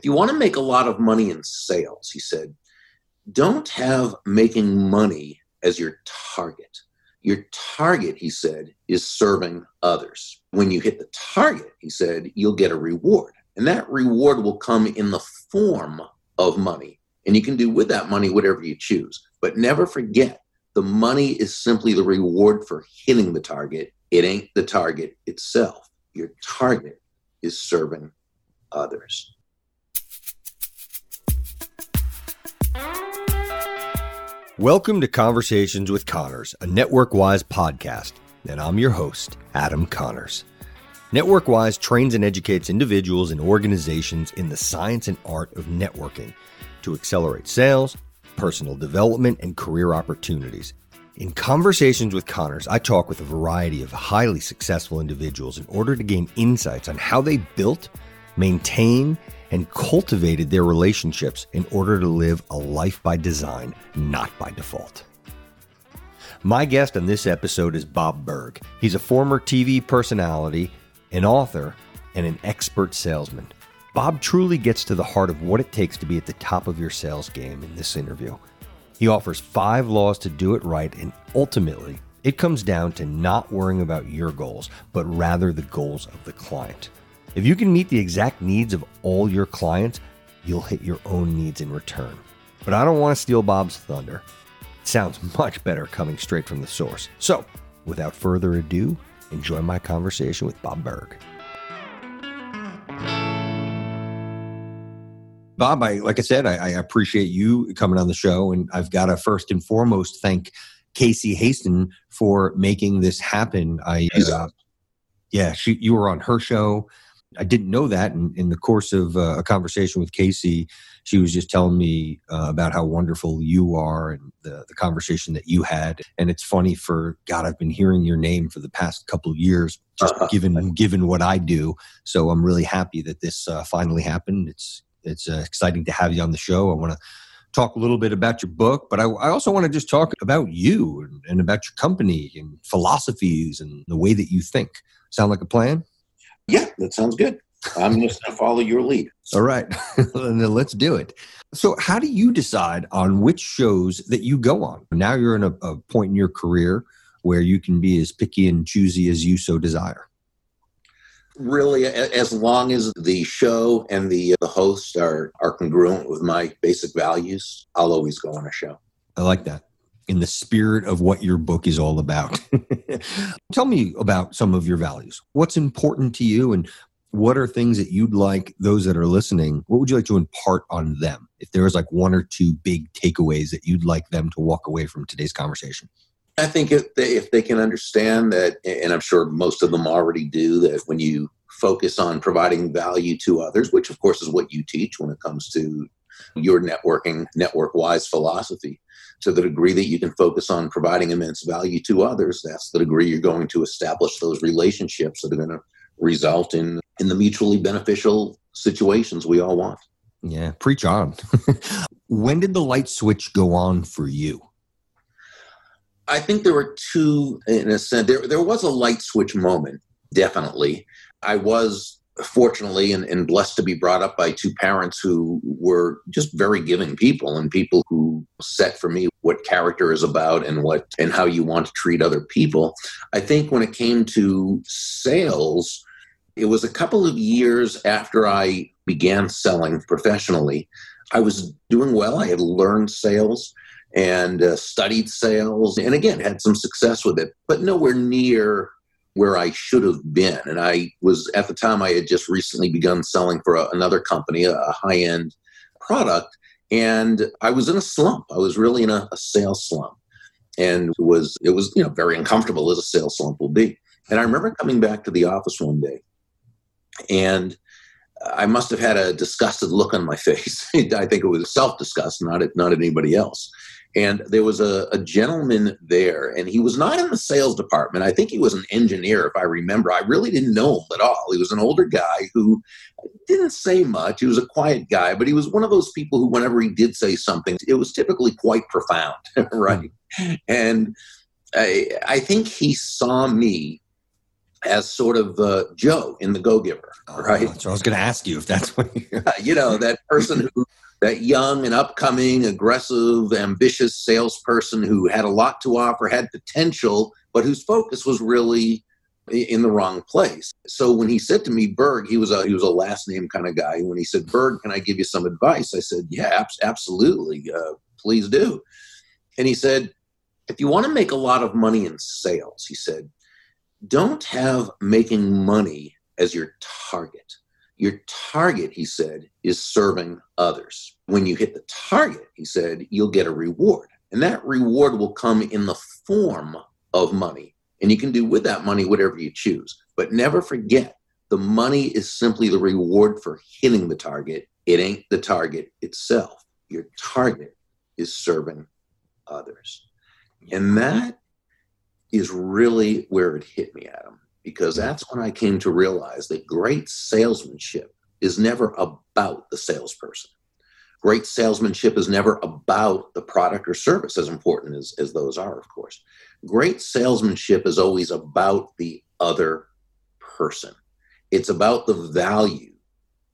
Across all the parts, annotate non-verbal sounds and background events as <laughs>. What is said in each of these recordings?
if you want to make a lot of money in sales, he said, don't have making money as your target. Your target, he said, is serving others. When you hit the target, he said, you'll get a reward. And that reward will come in the form of money. And you can do with that money whatever you choose. But never forget, the money is simply the reward for hitting the target. It ain't the target itself. Your target is serving others. Welcome to Conversations with Connors, a NetworkWise podcast, and I'm your host, Adam Connors. NetworkWise trains and educates individuals and organizations in the science and art of networking to accelerate sales, personal development, and career opportunities. In Conversations with Connors, I talk with a variety of highly successful individuals in order to gain insights on how they built, maintained, and cultivated their relationships in order to live a life by design, not by default. My guest on this episode is Bob Burg. He's a former TV personality, an author, and an expert salesman. Bob truly gets to the heart of what it takes to be at the top of your sales game in this interview. He offers five laws to do it right, and ultimately, it comes down to not worrying about your goals, but rather the goals of the client. If you can meet the exact needs of all your clients, you'll hit your own needs in return. But I don't want to steal Bob's thunder. It sounds <laughs> much better coming straight from the source. So, without further ado, enjoy my conversation with Bob Burg. Bob, I like I said, I, I, appreciate you coming on the show, and I've got to first and foremost thank Casey Haston for making this happen. I, uh, yeah, she, you were on her show. I didn't know that. And in the course of uh, a conversation with Casey, she was just telling me uh, about how wonderful you are and the, the conversation that you had. And it's funny for God, I've been hearing your name for the past couple of years, just uh-huh. given given what I do. So I'm really happy that this uh, finally happened. It's it's uh, exciting to have you on the show. I want to talk a little bit about your book, but I, I also want to just talk about you and, and about your company and philosophies and the way that you think. Sound like a plan? Yeah, that sounds good. I'm just going to follow your lead. All right. <laughs> then let's do it. So, how do you decide on which shows that you go on? Now you're in a, a point in your career where you can be as picky and choosy as you so desire. Really, as long as the show and the uh, the host are are congruent with my basic values, I'll always go on a show. I like that in the spirit of what your book is all about. <laughs> Tell me about some of your values. What's important to you and what are things that you'd like those that are listening, what would you like to impart on them? If there was like one or two big takeaways that you'd like them to walk away from today's conversation. I think if they, if they can understand that, and I'm sure most of them already do, that when you focus on providing value to others, which of course is what you teach when it comes to your networking, NetworkWise philosophy, to the degree that you can focus on providing immense value to others, that's the degree you're going to establish those relationships that are going to result in in the mutually beneficial situations we all want. Yeah, preach on. <laughs> when did the light switch go on for you? I think there were two in a sense. There there was a light switch moment, definitely. I was fortunately and, and, blessed to be brought up by two parents who were just very giving people and people who set for me what character is about and what and how you want to treat other people i think when it came to sales it was a couple of years after i began selling professionally i was doing well i had learned sales and uh, studied sales and again had some success with it but nowhere near where I should have been. And I was, at the time, I had just recently begun selling for a, another company, a, a high end product. And I was in a slump. I was really in a, a sales slump. And it was, it was, you know, very uncomfortable as a sales slump will be. And I remember coming back to the office one day and I must have had a disgusted look on my <laughs> face. I think it was self disgust, not at, not at anybody else. And there was a, a, gentleman there, and he was not in the sales department. I think he was an engineer, if I remember. I really didn't know him at all. He was an older guy who didn't say much. He was a quiet guy, but he was one of those people who, whenever he did say something, it was typically quite profound, <laughs> right? And I, I think he saw me as sort of uh, Joe in The Go Giver, oh, right? So I was going to ask you if that's what you <laughs> know that person who that young and upcoming, aggressive, ambitious salesperson who had a lot to offer, had potential, but whose focus was really in the wrong place. So when he said to me, Burg, he was a he was a last name kind of guy. When he said, Burg, can I give you some advice? I said, Yeah, absolutely, uh, please do. And he said, if you want to make a lot of money in sales, he said, don't have making money as your target. Your target, he said, is serving others. When you hit the target, he said, you'll get a reward. And that reward will come in the form of money. And you can do with that money whatever you choose. But never forget, the money is simply the reward for hitting the target. It ain't the target itself. Your target is serving others. And that is really where it hit me, Adam, because mm-hmm. that's when I came to realize that great salesmanship is never about the salesperson. Great salesmanship is never about the product or service, as important as, as those are, of course. Great salesmanship is always about the other person. It's about the value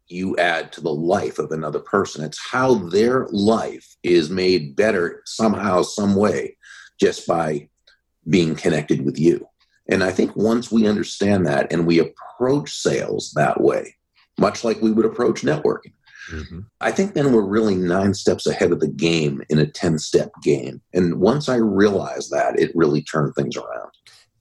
you add to the life of another person. It's how their life is made better somehow, some way just by being connected with you. And I think once we understand that and we approach sales that way, much like we would approach networking, mm-hmm. I think then we're really nine steps ahead of the game in a 10 step game. And once I realized that, it really turned things around.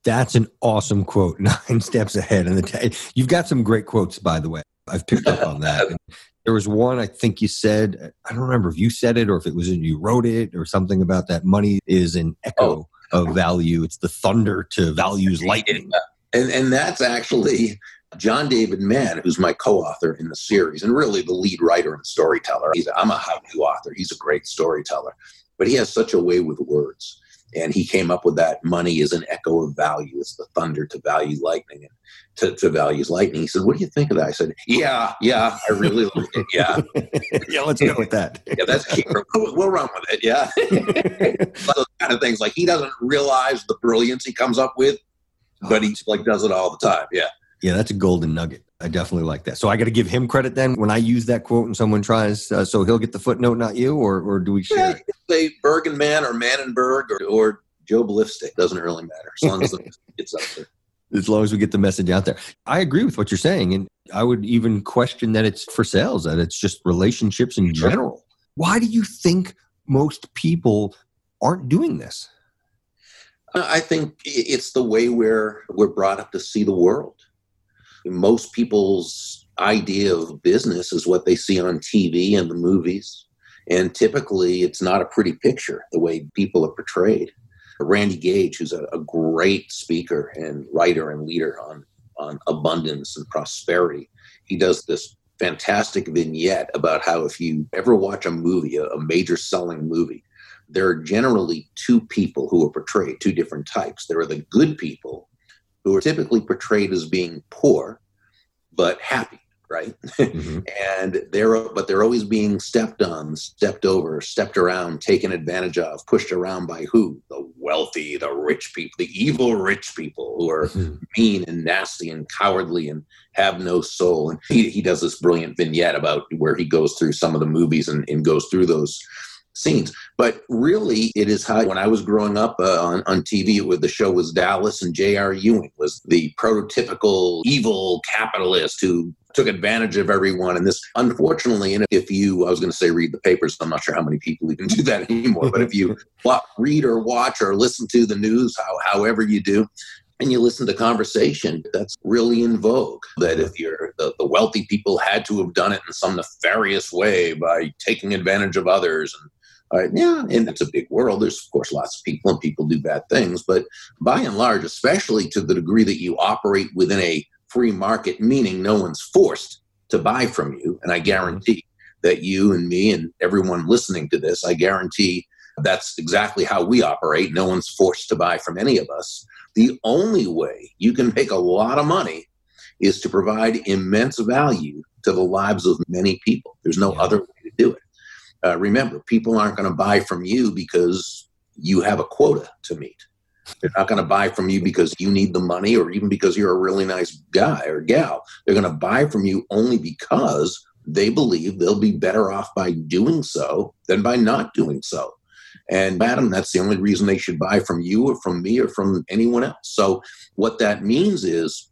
That's an awesome quote. <laughs> Nine steps ahead. And the you've got some great quotes, by the way. I've picked up on that. <laughs> There was one I think you said, I don't remember if you said it or if it was you wrote it or something about that money is an echo oh. Of value. It's the thunder to values lightning. And, and that's actually John David Mann, who's my co-author in the series and really the lead writer and storyteller. He's, I'm a how-to author. He's a great storyteller, but he has such a way with words and he came up with that money is an echo of value. It's the thunder to value lightning and to, to values lightning. He said what do you think of that? I said yeah yeah i really like it yeah. <laughs> Yeah let's go with that. <laughs> Yeah that's key. We'll, we'll run with it yeah. <laughs> Those kind of things like he doesn't realize the brilliance he comes up with but he like does it all the time yeah. Yeah that's a golden nugget I definitely like that. So I got to give him credit then when I use that quote and someone tries. Uh, so he'll get the footnote, not you, or or do we share? Yeah, say Bergenman or Mannenberg or, or Joe Blifstick doesn't really matter as long as it gets out there. <laughs> As long as we get the message out there. I agree with what you're saying, and I would even question that it's for sales, that it's just relationships in general. Why do you think most people aren't doing this? I think it's the way we're we're brought up to see the world most people's idea of business is what they see on TV and the movies. And typically, it's not a pretty picture the way people are portrayed. Randy Gage, who's a, a great speaker and writer and leader on, on abundance and prosperity, he does this fantastic vignette about how if you ever watch a movie, a, a major selling movie, there are generally two people who are portrayed, two different types. There are the good people who are typically portrayed as being poor but happy right mm-hmm. <laughs> and they're but they're always being stepped on stepped over stepped around taken advantage of pushed around by who the wealthy the rich people the evil rich people who are mm-hmm. mean and nasty and cowardly and have no soul and he, he does this brilliant vignette about where he goes through some of the movies and, and goes through those scenes. But really, it is how when I was growing up uh, on, on TV, with the show was Dallas and J.R. Ewing was the prototypical evil capitalist who took advantage of everyone. And this, unfortunately, and if you, I was going to say read the papers, I'm not sure how many people even <laughs> do that anymore, but if you <laughs> read or watch or listen to the news, how, however you do, and you listen to conversation that's really in vogue that if you're the, the, wealthy people had to have done it in some nefarious way by taking advantage of others and uh, yeah, and it's a big world. There's, of course, lots of people and people do bad things. But by and large, especially to the degree that you operate within a free market, meaning no one's forced to buy from you, and I guarantee that you and me and everyone listening to this, I guarantee that's exactly how we operate. No one's forced to buy from any of us. The only way you can make a lot of money is to provide immense value to the lives of many people. There's no yeah. other way to do it uh, remember, people aren't going to buy from you because you have a quota to meet. They're not going to buy from you because you need the money or even because you're a really nice guy or gal. They're going to buy from you only because they believe they'll be better off by doing so than by not doing so. And Adam, that's the only reason they should buy from you or from me or from anyone else. So what that means is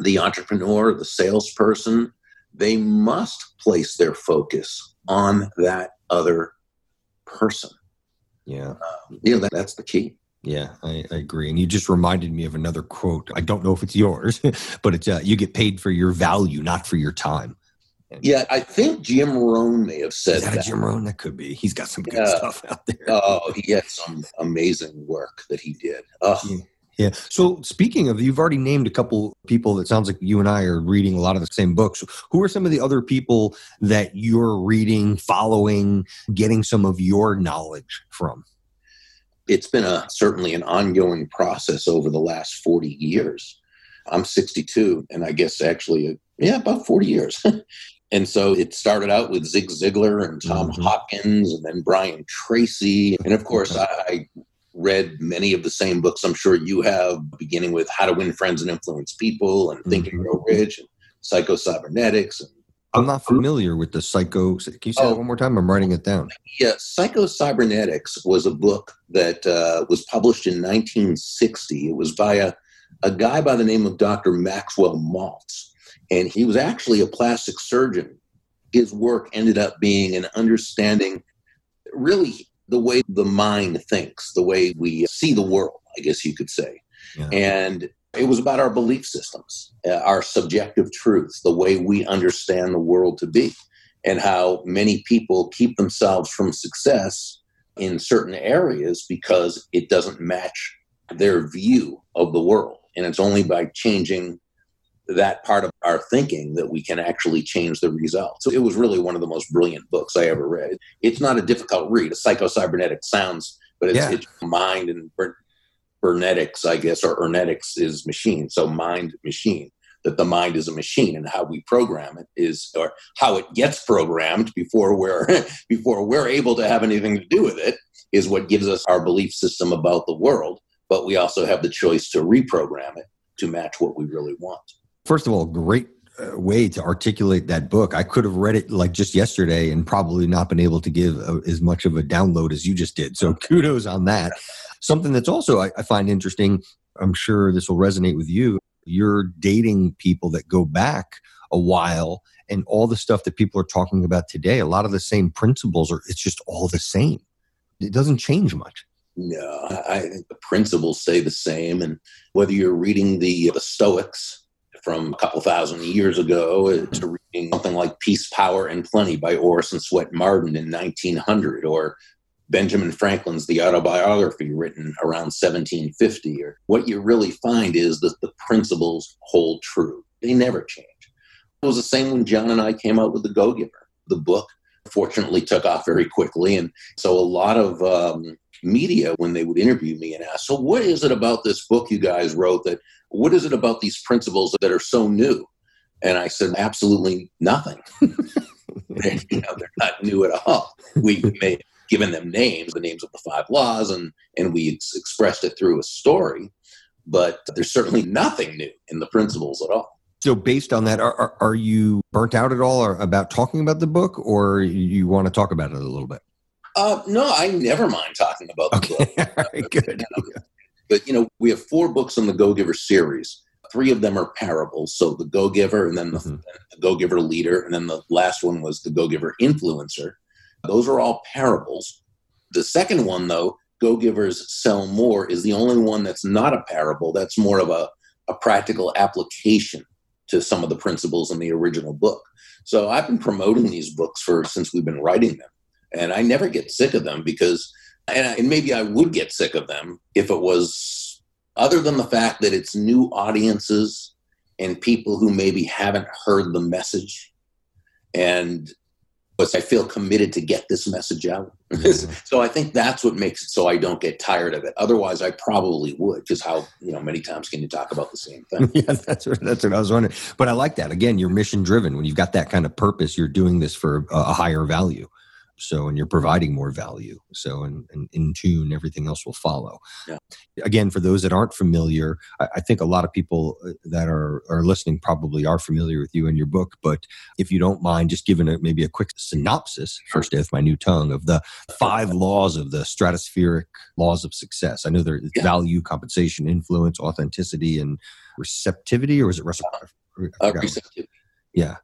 the entrepreneur, the salesperson, they must place their focus on that other person. Yeah. Um, yeah, that, that's the key. Yeah, I, I, agree. And you just reminded me of another quote. I don't know if it's yours, <laughs> but it's uh, you get paid for your value, not for your time. And yeah, I think Jim Rohn may have said that, that. Jim Rohn, that could be. He's got some good yeah. stuff out there. Oh, he had some amazing work that he did. Oh. Yeah. Yeah. So speaking of, you've already named a couple people that sounds like you and I are reading a lot of the same books. Who are some of the other people that you're reading, following, getting some of your knowledge from? It's been a certainly an ongoing process over the last 40 years. I'm 62, and I guess actually, yeah, about 40 years. <laughs> and so it started out with Zig Ziglar and Tom mm-hmm. Hopkins, and then Brian Tracy, and of course, I, I read many of the same books I'm sure you have, beginning with How to Win Friends and Influence People and Think and Grow mm-hmm. Rich and Psycho Cybernetics. And, I'm not familiar with the psycho. Can you say oh, that one more time? I'm writing it down. Yeah, Psycho Cybernetics was a book that uh, was published in 1960. It was by a, a guy by the name of Dr. Maxwell Maltz. And he was actually a plastic surgeon. His work ended up being an understanding really the way the mind thinks, the way we see the world, I guess you could say. Yeah. And it was about our belief systems, uh, our subjective truths, the way we understand the world to be, and how many people keep themselves from success in certain areas because it doesn't match their view of the world. And it's only by changing that part of our thinking that we can actually change the results. So it was really one of the most brilliant books I ever read. It's not a difficult read. A psychocybernetic sounds, but it's, yeah. it's mind and burnetics, I guess, or ernetics is machine. So mind machine. That the mind is a machine and how we program it is, or how it gets programmed before we're <laughs> before we're able to have anything to do with it, is what gives us our belief system about the world. But we also have the choice to reprogram it to match what we really want. First of all, great uh, way to articulate that book. I could have read it like just yesterday and probably not been able to give a, as much of a download as you just did. So kudos on that. Something that's also I, I find interesting. I'm sure this will resonate with you. You're dating people that go back a while and all the stuff that people are talking about today, a lot of the same principles are it's just all the same. It doesn't change much. No, I think the principles stay the same. And whether you're reading the the Stoics from a couple thousand years ago uh, to reading something like Peace, Power, and Plenty by Orison Swett Marden in 1900, or Benjamin Franklin's The Autobiography written around 1750. Or what you really find is that the principles hold true. They never change. It was the same when John and I came out with The Go Giver. The book fortunately took off very quickly. And so a lot of um, media, when they would interview me and ask, So, what is it about this book you guys wrote that what is it about these principles that are so new? And I said, absolutely nothing. <laughs> you know, they're not new at all. We may given them names, the names of the five laws, and, and we ex- expressed it through a story, but there's certainly nothing new in the principles at all. So, based on that, are, are, are you burnt out at all about talking about the book, or you want to talk about it a little bit? Uh, no, I never mind talking about the okay. book. <laughs> All right, good. But you know, we have four books in the Go Giver series. Three of them are parables. So the Go Giver, and then the, mm-hmm. the Go Giver leader, and then the last one was the Go Giver influencer. Those are all parables. The second one, though, Go Givers Sell More, is the only one that's not a parable. That's more of a, a practical application to some of the principles in the original book. So I've been promoting these books for since we've been writing them, and I never get sick of them because and, and maybe I would get sick of them if it was other than the fact that it's new audiences and people who maybe haven't heard the message and but I feel committed to get this message out. Mm-hmm. <laughs> so I think that's what makes it so I don't get tired of it. Otherwise, I probably would, because how you know many times can you talk about the same thing? <laughs> yeah, that's what, that's what I was wondering. But I like that. Again, you're mission driven. When you've got that kind of purpose, you're doing this for a, a higher value. So, and you're providing more value. So, and, and in tune, everything else will follow. Yeah. Again, for those that aren't familiar, I, I think a lot of people uh, that are, are listening probably are familiar with you and your book. But if you don't mind just giving a, maybe a quick synopsis, first day with my new tongue, of the five laws of the stratospheric laws of success. I know there's yeah. value, compensation, influence, authenticity, and receptivity, or is it reciprocity? Uh, receptivity. Yeah.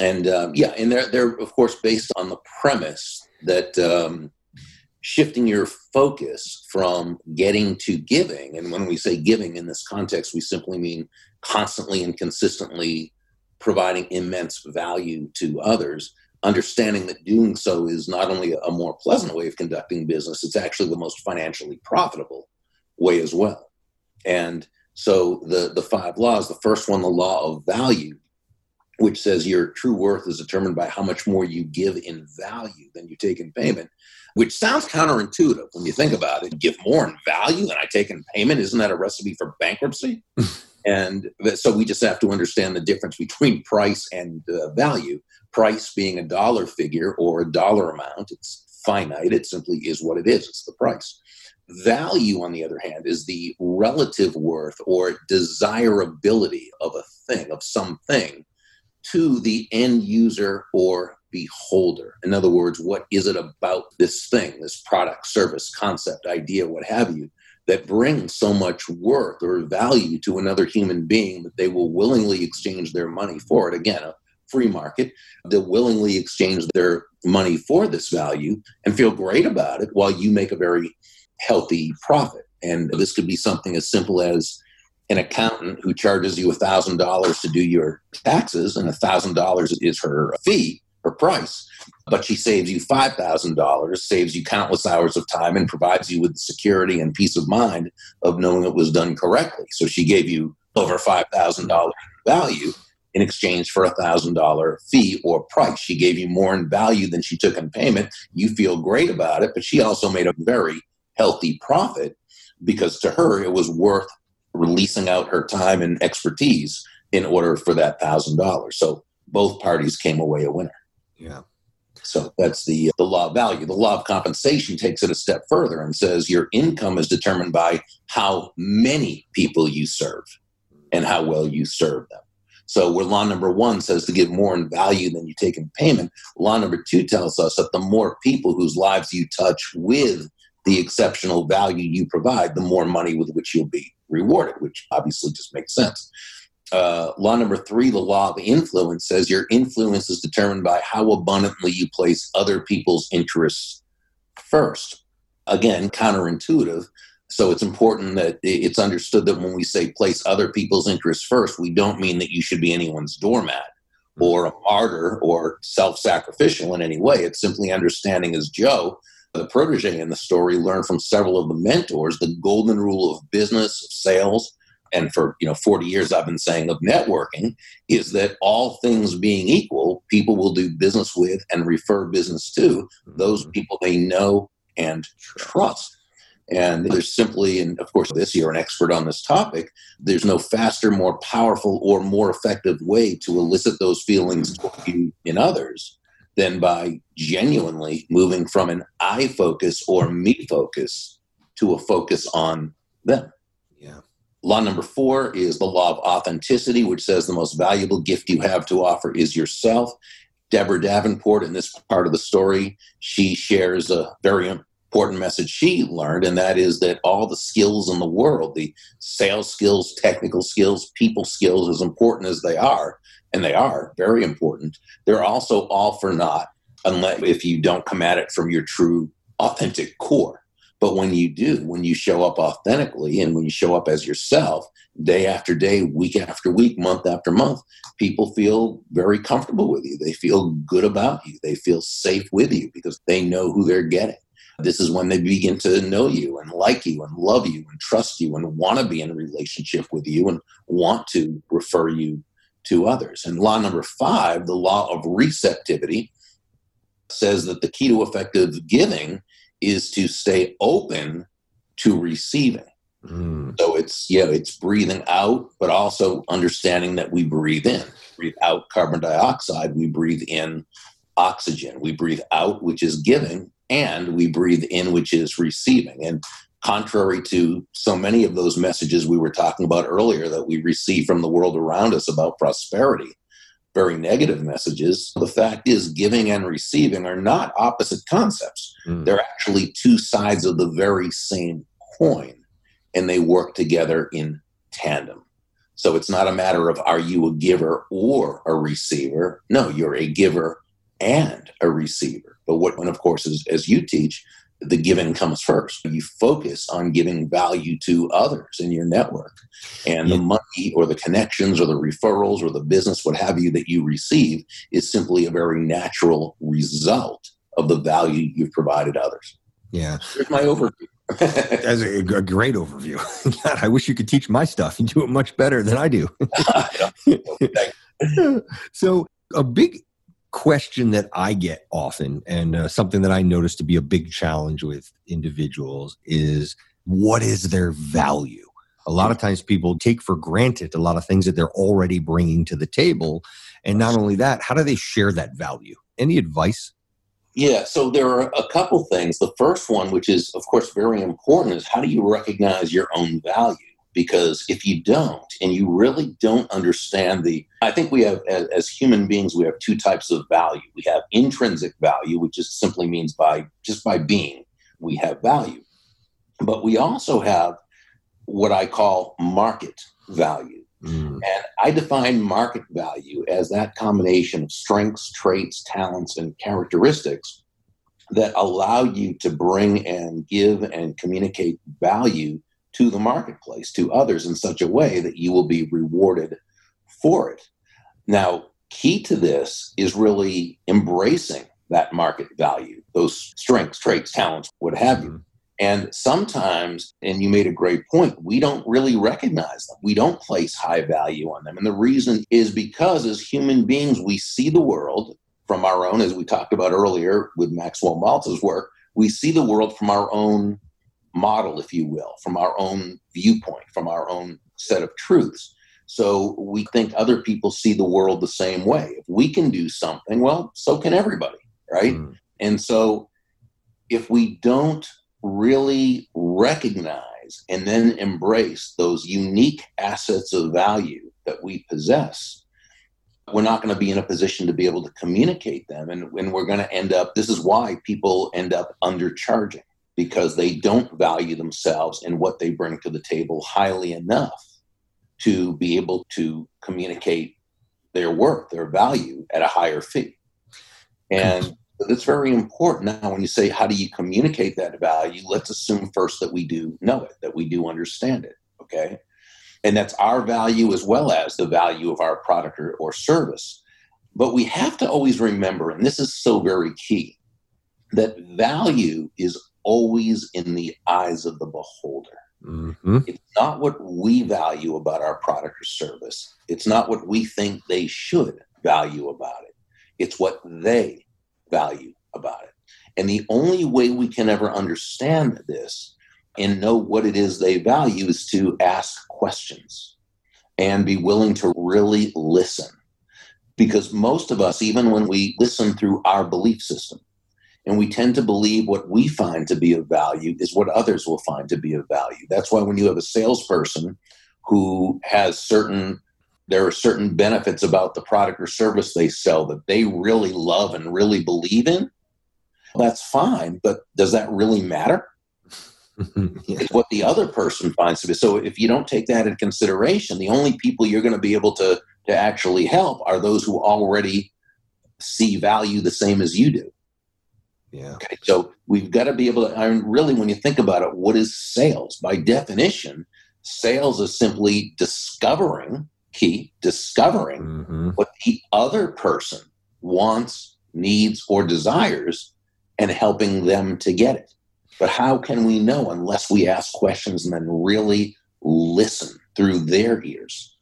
And um, yeah, and they're they're of course based on the premise that um, shifting your focus from getting to giving, and when we say giving in this context, we simply mean constantly and consistently providing immense value to others. Understanding that doing so is not only a more pleasant way of conducting business, it's actually the most financially profitable way as well. And so the the five laws, the first one, the law of value, which says your true worth is determined by how much more you give in value than you take in payment, which sounds counterintuitive when you think about it. Give more in value than I take in payment. Isn't that a recipe for bankruptcy? <laughs> and so we just have to understand the difference between price and uh, value. Price being a dollar figure or a dollar amount, it's finite. It simply is what it is. It's the price. Value, on the other hand, is the relative worth or desirability of a thing, of something to the end user or beholder. In other words, what is it about this thing, this product, service, concept, idea, what have you, that brings so much worth or value to another human being that they will willingly exchange their money for it? Again, a free market, they'll willingly exchange their money for this value and feel great about it while you make a very healthy profit. And this could be something as simple as an accountant who charges you $1,000 to do your taxes, and $1,000 is her fee, her price. But she saves you $5,000, saves you countless hours of time, and provides you with the security and peace of mind of knowing it was done correctly. So she gave you over $5,000 value in exchange for a $1,000 fee or price. She gave you more in value than she took in payment. You feel great about it, but she also made a very healthy profit because to her it was worth releasing out her time and expertise in order for that thousand dollars. So both parties came away a winner. Yeah. So that's the uh, the law of value. The law of compensation takes it a step further and says your income is determined by how many people you serve and how well you serve them. So where law number one says to give more in value than you take in payment, law number two tells us that the more people whose lives you touch with the exceptional value you provide, the more money with which you'll be rewarded, which obviously just makes sense. Uh, law number three, the law of influence, says your influence is determined by how abundantly you place other people's interests first. Again, counterintuitive. So it's important that it's understood that when we say place other people's interests first, we don't mean that you should be anyone's doormat or a martyr or self sacrificial in any way. It's simply understanding as Joe the protege in the story learned from several of the mentors the golden rule of business, of sales, and for you know 40 years I've been saying of networking is that all things being equal, people will do business with and refer business to those mm-hmm. people they know and trust. And there's simply, and of course, this year, an expert on this topic, there's no faster, more powerful, or more effective way to elicit those feelings in others than by genuinely moving from an I focus or me focus to a focus on them. Yeah. Law number four is the law of authenticity, which says the most valuable gift you have to offer is yourself. Deborah Davenport, in this part of the story, she shares a very important message she learned, and that is that all the skills in the world, the sales skills, technical skills, people skills, as important as they are, and they are very important, they're also all for naught unless if you don't come at it from your true authentic core. But when you do, when you show up authentically and when you show up as yourself, day after day, week after week, month after month, people feel very comfortable with you. They feel good about you. They feel safe with you because they know who they're getting. This is when they begin to know you and like you and love you and trust you and want to be in a relationship with you and want to refer you to others. And law number five, the law of receptivity, says that the key to effective giving is to stay open to receiving. Mm. So it's yeah, it's breathing out, but also understanding that we breathe in. Breathe out carbon dioxide, we breathe in oxygen. We breathe out, which is giving, and we breathe in, which is receiving. And contrary to so many of those messages we were talking about earlier that we receive from the world around us about prosperity, very negative messages, the fact is giving and receiving are not opposite concepts. Mm. They're actually two sides of the very same coin, and they work together in tandem. So it's not a matter of are you a giver or a receiver? No, you're a giver and a receiver. But what, and of course, as, as you teach, the giving comes first. You focus on giving value to others in your network. And yeah. the money or the connections or the referrals or the business, what have you, that you receive is simply a very natural result of the value you've provided others. Yeah. Here's my overview. <laughs> That's a, a, great overview. <laughs> God, I wish you could teach my stuff. You do it much better than I do. <laughs> so, a big question that I get often, and uh, something that I notice to be a big challenge with individuals, is what is their value? A lot of times people take for granted a lot of things that they're already bringing to the table. And not only that, how do they share that value? Any advice? Yeah, so there are a couple things. The first one, which is, of course, very important, is how do you recognize your own value? Because if you don't, and you really don't understand the, I think we have, as, as human beings, we have two types of value. We have intrinsic value, which just simply means by just by being, we have value. But we also have what I call market value. Mm. And I define market value as that combination of strengths, traits, talents, and characteristics that allow you to bring and give and communicate value to the marketplace, to others in such a way that you will be rewarded for it. Now, key to this is really embracing that market value, those strengths, traits, talents, what have you. Mm. And sometimes, and you made a great point, we don't really recognize them. We don't place high value on them. And the reason is because as human beings, we see the world from our own, as we talked about earlier with Maxwell Maltz's work, we see the world from our own model, if you will, from our own viewpoint, from our own set of truths. So we think other people see the world the same way. If we can do something, well, so can everybody, right? Mm. And so if we don't really recognize and then embrace those unique assets of value that we possess, we're not going to be in a position to be able to communicate them. And, and we're going to end up, this is why people end up undercharging because they don't value themselves and what they bring to the table highly enough to be able to communicate their worth, their value at a higher fee. And that's very important. Now, when you say, how do you communicate that value? Let's assume first that we do know it, that we do understand it. Okay. And that's our value as well as the value of our product or, or service. But we have to always remember, and this is so very key, that value is always in the eyes of the beholder. Mm-hmm. It's not what we value about our product or service. It's not what we think they should value about it. It's what they value about it. And the only way we can ever understand this and know what it is they value is to ask questions and be willing to really listen. Because most of us, even when we listen through our belief system, and we tend to believe what we find to be of value is what others will find to be of value. That's why when you have a salesperson who has certain there are certain benefits about the product or service they sell that they really love and really believe in, that's fine. But does that really matter? <laughs> It's what the other person finds to be. So if you don't take that in consideration, the only people you're going to be able to, to actually help are those who already see value the same as you do. Yeah. Okay. So we've got to be able to, I mean, really, when you think about it, what is sales? By definition, sales is simply discovering key discovering mm-hmm. what the other person wants, needs, or desires and helping them to get it. But how can we know unless we ask questions and then really listen through their ears?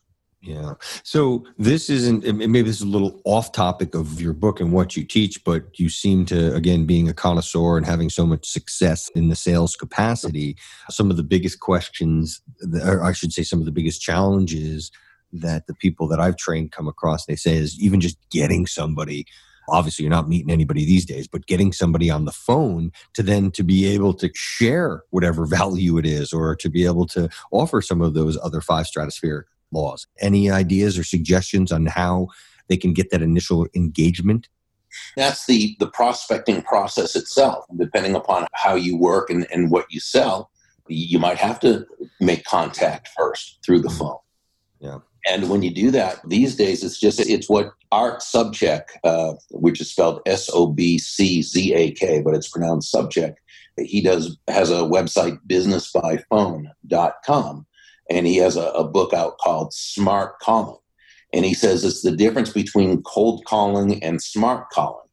Yeah. So this isn't, maybe this is a little off topic of your book and what you teach, but you seem to, again, being a connoisseur and having so much success in the sales capacity, some of the biggest questions, or I should say, some of the biggest challenges that the people that I've trained come across. They say is even just getting somebody obviously you're not meeting anybody these days but getting somebody on the phone to then to be able to share whatever <laughs> value it is or to be able to offer some of those other five stratospheric laws. Any ideas or suggestions on how they can get that initial engagement? That's the the prospecting process itself. Depending upon how you work and, and what you sell you might have to make contact first through the phone. Yeah. And when you do that these days it's just it's what Art Sobczak, uh, which is spelled s-o-b-c-z-a-k but it's pronounced subject. He does has a website businessbyphone.com and he has a, a book out called smart calling and he says it's the difference between cold calling and smart calling.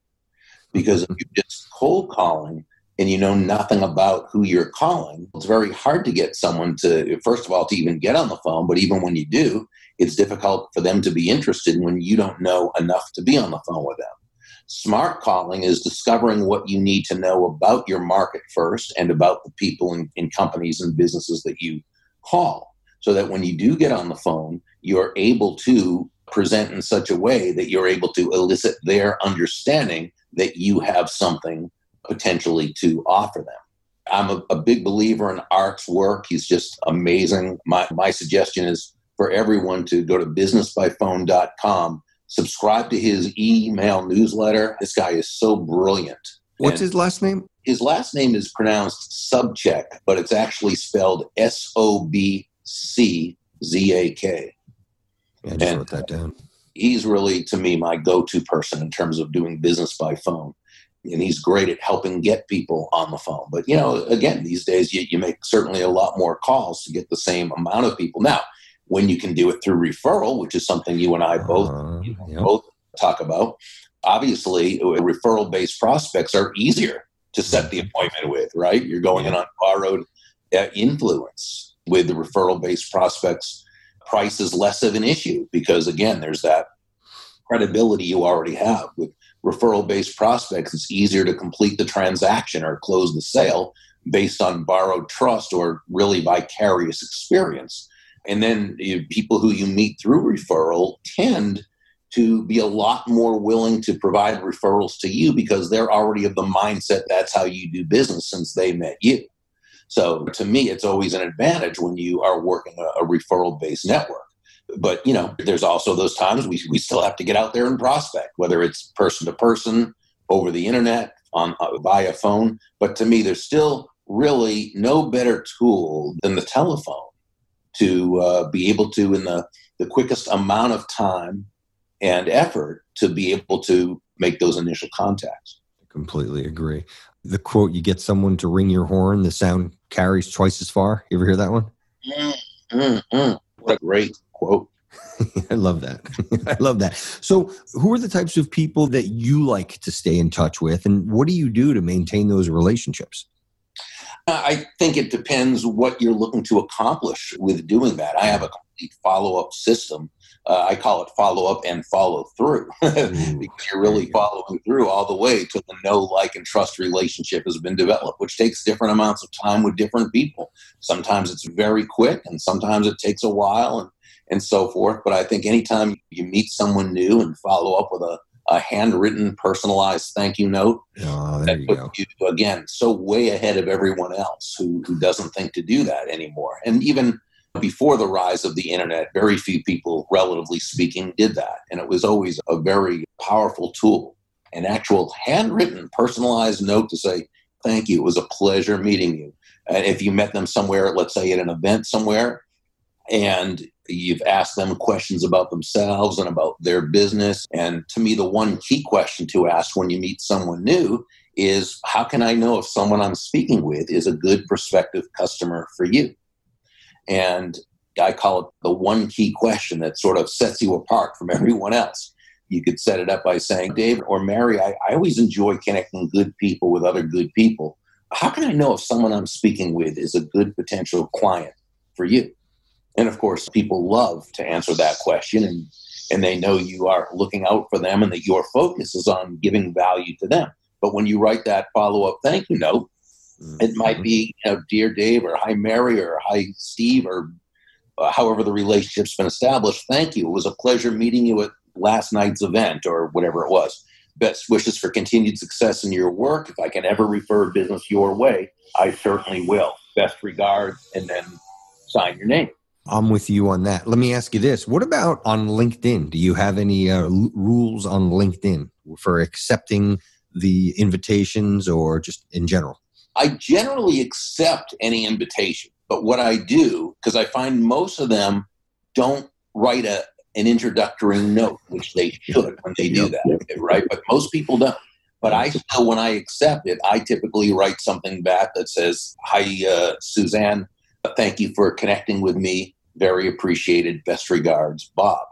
Because if you're just cold calling and you know nothing about who you're calling, it's very hard to get someone to, first of all, to even get on the phone. But even when you do, it's difficult for them to be interested when you don't know enough to be on the phone with them. Smart calling is discovering what you need to know about your market first and about the people and, companies and businesses that you call so that when you do get on the phone, you're able to present in such a way that you're able to elicit their understanding that you have something potentially to offer them. I'm a, a, big believer in Art's work. He's just amazing. My, my suggestion is for everyone to go to businessbyphone.com, subscribe to his email newsletter. This guy is so brilliant. What's and his last name? His last name is pronounced Subcheck, but it's actually spelled S O B C Z A K. Yeah, I just and wrote that down. He's really, to me, my go to person in terms of doing business by phone. And he's great at helping get people on the phone. But, you know, again, these days you, you make certainly a lot more calls to get the same amount of people. Now, when you can do it through referral, which is something you and I both, uh, you know, yep. both talk about, obviously referral based prospects are easier to set the mm-hmm. appointment with, right? You're going in on borrowed uh, influence with the referral based prospects price is less of an issue because again there's that credibility you already have. With referral based prospects it's easier to complete the transaction or close the sale based on borrowed trust or really vicarious experience. And then you, people who you meet through referral tend to be a lot more willing to provide referrals to you because they're already of the mindset that's how you do business since they met you so to me, it's always an advantage when you are working a, a referral based network. But you know, there's also those times we, we still have to get out there and prospect, whether it's person to person, over the internet, on uh, via phone. But to me, there's still really no better tool than the telephone to uh, be able to, in the, the quickest amount of time and effort, to be able to make those initial contacts. I Completely agree the quote you get someone to ring your horn the sound carries twice as far. You ever hear that one? Mm, mm, mm. what a great quote. <laughs> I love that. <laughs> I love that. So who are the types of people that you like to stay in touch with and what do you do to maintain those relationships? I think it depends what you're looking to accomplish with doing that. I have a complete follow-up system uh, I call it follow up and follow through <laughs> because you're really following through all the way to the know, like, and trust relationship has been developed, which takes different amounts of time with different people. Sometimes it's very quick, and sometimes it takes a while, and and so forth. But I think anytime you meet someone new and follow up with a a handwritten, personalized thank you note. Oh, that puts you, again, so way ahead of everyone else who, who doesn't think to do that anymore. And even before the rise of the internet, very few people, relatively speaking, did that. And it was always a very powerful tool. An actual handwritten, personalized note to say, Thank you. It was a pleasure meeting you. And if you met them somewhere, let's say at an event somewhere, and you've asked them questions about themselves and about their business. And to me, the one key question to ask when you meet someone new is how can I know if someone I'm speaking with is a good prospective customer for you? And I call it the one key question that sort of sets you apart from everyone else. You could set it up by saying, David or Mary, I, I always enjoy connecting good people with other good people. How can I know if someone I'm speaking with is a good potential client for you? And of course, people love to answer that question and, and they know you are looking out for them and that your focus is on giving value to them. But when you write that follow up thank you note, Mm-hmm. It might be, you know, dear Dave or hi Mary or hi Steve or uh, however the relationship's been established. Thank you. It was a pleasure meeting you at last night's event or whatever it was. Best wishes for continued success in your work. If I can ever refer business your way, I certainly will. Best regards, and then sign your name. I'm with you on that. Let me ask you this. What about on LinkedIn? Do you have any uh, l- rules on LinkedIn for accepting the invitations or just in general? I generally accept any invitation, but what I do, because I find most of them don't write a, an introductory note, which they <laughs> should when they do that, right? But most people don't. But I still, when I accept it, I typically write something back that says, Hi, uh, Suzanne, thank you for connecting with me. Very appreciated. Best regards, Bob.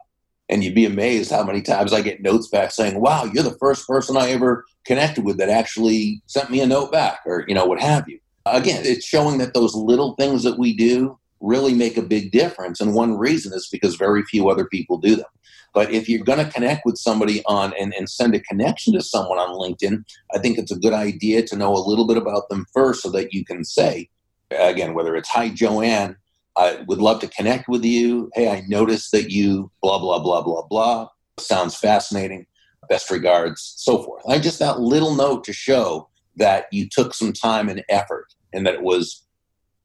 And you'd be amazed how many times I get notes back saying, Wow, you're the first person I ever connected with that actually sent me a note back, or, you know, what have you. Again, it's showing that those little things that we do really make a big difference. And one reason is because very few other people do them. But if you're going to connect with somebody on and, and send a connection to someone on LinkedIn, I think it's a good idea to know a little bit about them first so that you can say, again, whether it's, Hi, Joanne, I would love to connect with you. Hey, I noticed that you blah, blah, blah, blah, blah. Sounds fascinating. Best regards, so forth. I just that little note to show that you took some time and effort and that it was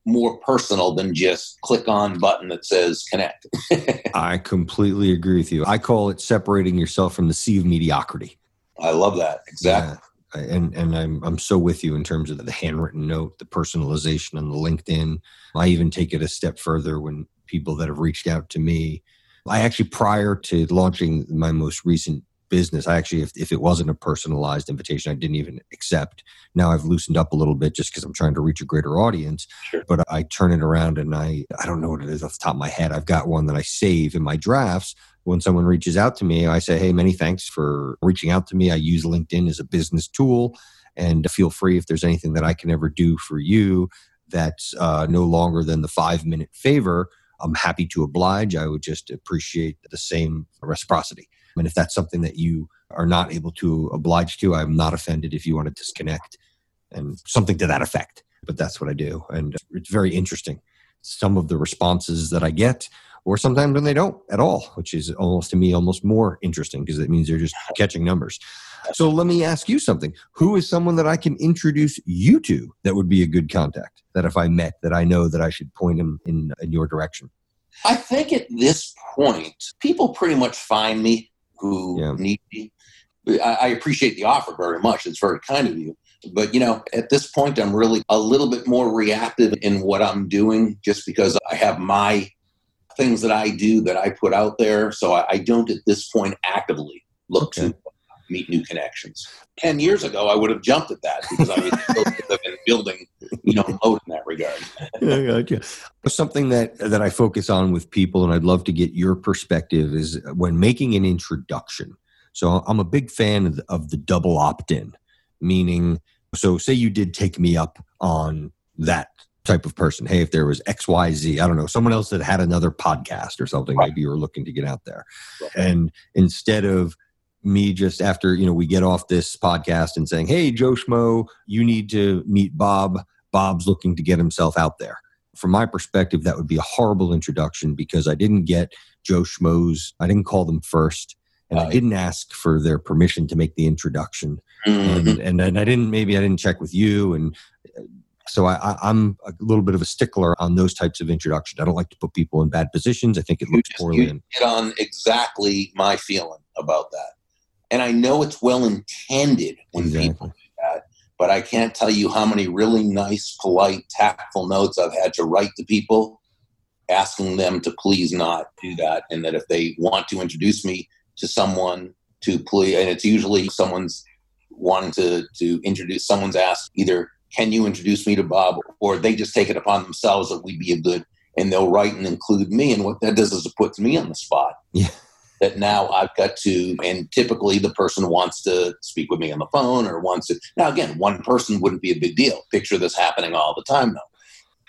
more personal than just click on button that says connect. <laughs> I completely agree with you. I call it separating yourself from the sea of mediocrity. I love that. Exactly. Yeah. And and I'm I'm so with you in terms of the handwritten note, the personalization on the LinkedIn. I even take it a step further when people that have reached out to me. I actually prior to launching my most recent business. I actually, if, if it wasn't a personalized invitation, I didn't even accept. Now I've loosened up a little bit just because I'm trying to reach a greater audience. Sure. But I turn it around and I, I don't know what it is off the top of my head. I've got one that I save in my drafts. When someone reaches out to me, I say, hey, many thanks for reaching out to me. I use LinkedIn as a business tool. And feel free if there's anything that I can ever do for you that's uh, no longer than the five minute favor. I'm happy to oblige. I would just appreciate the same reciprocity. And if that's something that you are not able to oblige to, I'm not offended if you want to disconnect and something to that effect. But that's what I do. And it's very interesting. Some of the responses that I get, or sometimes when they don't at all, which is almost to me almost more interesting because it means they're just catching numbers. So let me ask you something. Who is someone that I can introduce you to that would be a good contact that if I met that I know that I should point him in, in your direction? I think at this point, people pretty much find me who yeah. need me. I, I appreciate the offer very much. It's very kind of you. But, you know, at this point, I'm really a little bit more reactive in what I'm doing just because I have my things that I do that I put out there. So I, I don't at this point actively look okay. to meet new connections. Ten years ago, I would have jumped at that because I was <laughs> in building, you know, mode in that regard. yeah, gotcha. Something that that I focus on with people, and I'd love to get your perspective, is when making an introduction. So I'm a big fan of the, of the double opt-in, meaning, so say you did take me up on that type of person. Hey, if there was X, Y, Z, I don't know, someone else that had another podcast or something, right. maybe you were looking to get out there. Right. And instead of me just after you know we get off this podcast and saying hey joe schmo you need to meet bob bob's looking to get himself out there from my perspective that would be a horrible introduction because i didn't get joe schmo's i didn't call them first and i didn't ask for their permission to make the introduction mm-hmm. and, and, and i didn't maybe i didn't check with you and so I, am a little bit of a stickler on those types of introductions. I don't like to put people in bad positions. I think it looks poorly. You hit on exactly my feeling about that. And I know it's well intended when exactly. people do that, but I can't tell you how many really nice, polite, tactful notes I've had to write to people asking them to please not do that. And that if they want to introduce me to someone, to please, and it's usually someone's wanting to, to introduce, someone's asked either, can you introduce me to Bob? Or they just take it upon themselves that we'd be a good, and they'll write and include me. And what that does is it puts me on the spot. Yeah that now I've got to, and typically the person wants to speak with me on the phone or wants to. Now, again, one person wouldn't be a big deal. Picture this happening all the time, though.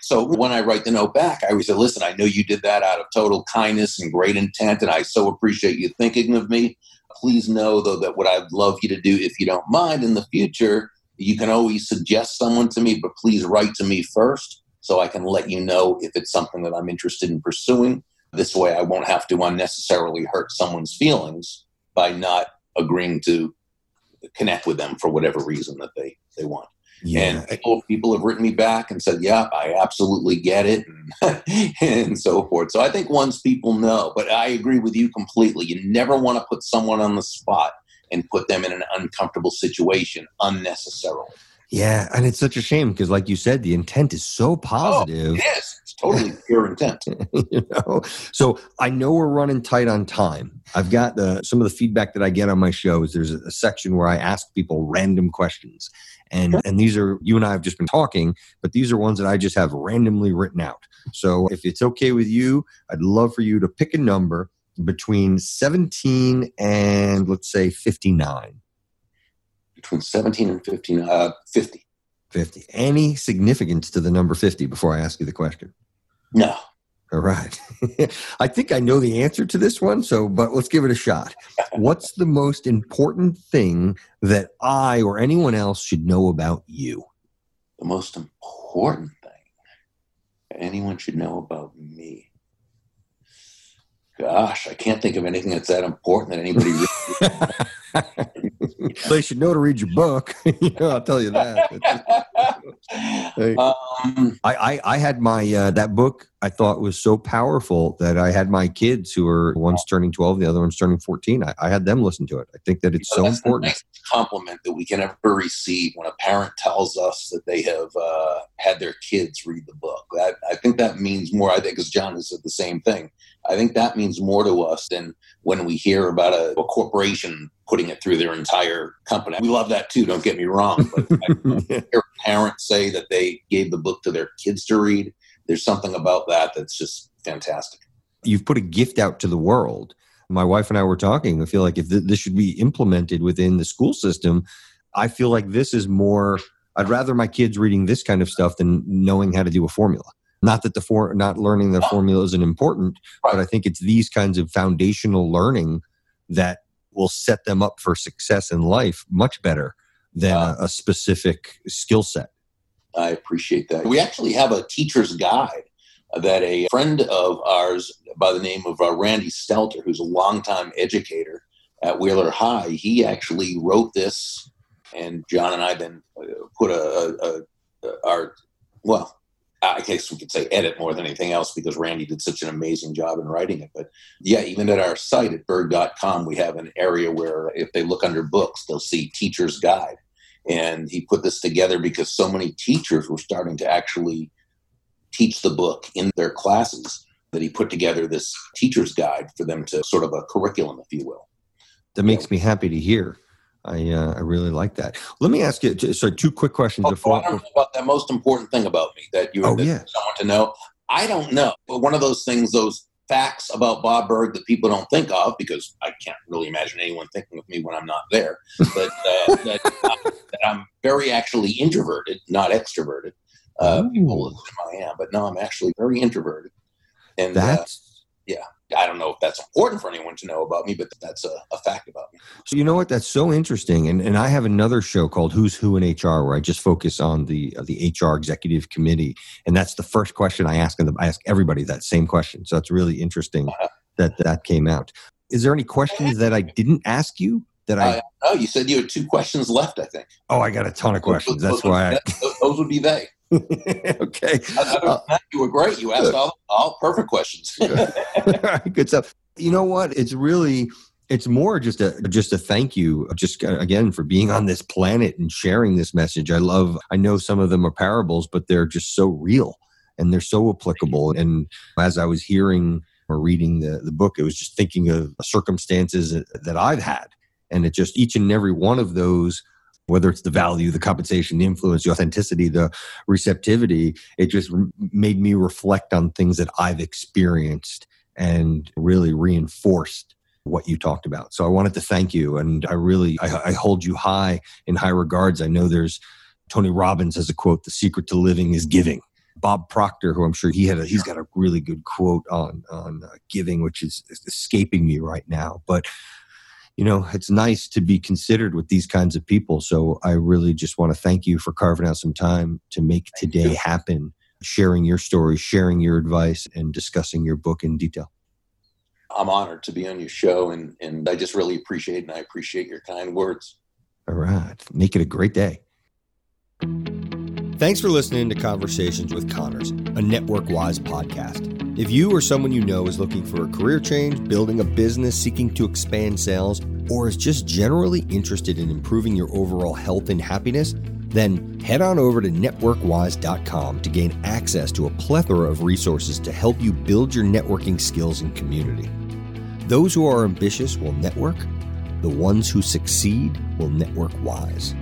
So when I write the note back, I always say, listen, I know you did that out of total kindness and great intent, and I so appreciate you thinking of me. Please know, though, that what I'd love you to do, if you don't mind in the future, you can always suggest someone to me, but please write to me first so I can let you know if it's something that I'm interested in pursuing. This way, I won't have to unnecessarily hurt someone's feelings by not agreeing to connect with them for whatever reason that they they want. Yeah. And people, people have written me back and said, "Yeah, I absolutely get it," and, <laughs> and so forth. So I think once people know, but I agree with you completely. You never want to put someone on the spot and put them in an uncomfortable situation unnecessarily. Yeah, and it's such a shame because, like you said, the intent is so oh, positive. Oh, yes, it's totally <laughs> pure intent. <laughs> you know, so I know we're running tight on time. I've got the some of the feedback that I get on my shows. There's a, a section where I ask people random questions, and and these are you and I have just been talking, but these are ones that I just have randomly written out. So if it's okay with you, I'd love for you to pick a number between 17 and let's say 59 between 17 and 15, uh, 50. 50. Any significance to the number 50 before I ask you the question? No. All right. <laughs> I think I know the answer to this one, so but let's give it a shot. <laughs> What's the most important thing that I or anyone else should know about you? The most important thing anyone should know about me. Gosh, I can't think of anything that's that important that anybody really <laughs> they should know to read your book. <laughs> you know, I'll tell you that. <laughs> um, I, I, I had my uh, that book I thought was so powerful that I had my kids who are one's turning twelve, the other one's turning fourteen. I, I had them listen to it. I think that it's you know, so important. compliment that we can ever receive when a parent tells us that they have uh, had their kids read the book. That I think that means more. I think, as John has said the same thing. I think that means more to us than when we hear about a, a corporation putting it through their entire company. We love that too. Don't get me wrong. But <laughs> parents say that they gave the book to their kids to read. There's something about that that's just fantastic. You've put a gift out to the world. My wife and I were talking. I feel like if th- this should be implemented within the school system, I feel like this is more. I'd rather my kids reading this kind of stuff than knowing how to do a formula. Not that the for not learning the formula isn't important, but I think it's these kinds of foundational learning that will set them up for success in life much better than a, a specific skill set. I appreciate that. We actually have a teacher's guide that a friend of ours by the name of uh, Randy Stelter, who's a longtime educator at Wheeler High, he actually wrote this, and John and I then uh, put a, a, a, our well, I guess we could say edit more than anything else because Randy did such an amazing job in writing it. But yeah, even at our site at burg.com, we have an area where if they look under books, they'll see teacher's guide. And he put this together because so many teachers were starting to actually teach the book in their classes that he put together this teacher's guide for them to sort of a curriculum, if you will. That makes me happy to hear. I uh, I really like that. Let me ask you. So, two quick questions. Oh, before, about the most important thing about me that you oh, that yeah. want to know. I don't know, but one of those things, those facts about Bob Burg that people don't think of, because I can't really imagine anyone thinking of me when I'm not there. But uh, <laughs> that, uh, that, I'm very actually introverted, not extroverted. Uh, people assume I am, but no, I'm actually very introverted. And uh, that's yeah. I don't know if that's important for anyone to know about me, but that's a, a, fact about me. So you know what? That's so interesting. And and I have another show called Who's Who in HR where I just focus on the uh, the HR executive committee, and that's the first question I ask. And I ask everybody that same question. So it's really interesting uh-huh. that that came out. Is there any questions that I didn't ask you? That I uh, no, you said you had two questions left. I think. Oh, I got a ton of questions. That's why I, those would be they. <laughs> okay. Uh, you were great. You asked all, all perfect questions. <laughs> <laughs> Good stuff. You know what? It's really it's more just a just a thank you just again for being on this planet and sharing this message i love i know some of them are parables but they're just so real and they're so applicable and as i was hearing or reading the, the book it was just thinking of circumstances that i've had and it just each and every one of those whether it's the value, the compensation, the influence, the authenticity, the receptivity, it just made me reflect on things that I've experienced and really reinforced what you talked about. So I wanted to thank you. And I really, I, I hold you high in high regards. I know there's Tony Robbins has a quote, the secret to living is giving. Bob Proctor, who I'm sure he had, a, he's got a really good quote on on uh, giving, which is escaping me right now. But you know, it's nice to be considered with these kinds of people. So I really just want to thank you for carving out some time to make thank today you. happen, sharing your story, sharing your advice, and discussing your book in detail. I'm honored to be on your show, and, and I just really appreciate it, and I appreciate your kind words. All right. Make it a great day. Thanks for listening to Conversations with Connors, a NetworkWise podcast. If you or someone you know is looking for a career change, building a business, seeking to expand sales, or is just generally interested in improving your overall health and happiness, then head on over to networkwise.com to gain access to a plethora of resources to help you build your networking skills and community. Those who are ambitious will network, the ones who succeed will network wise.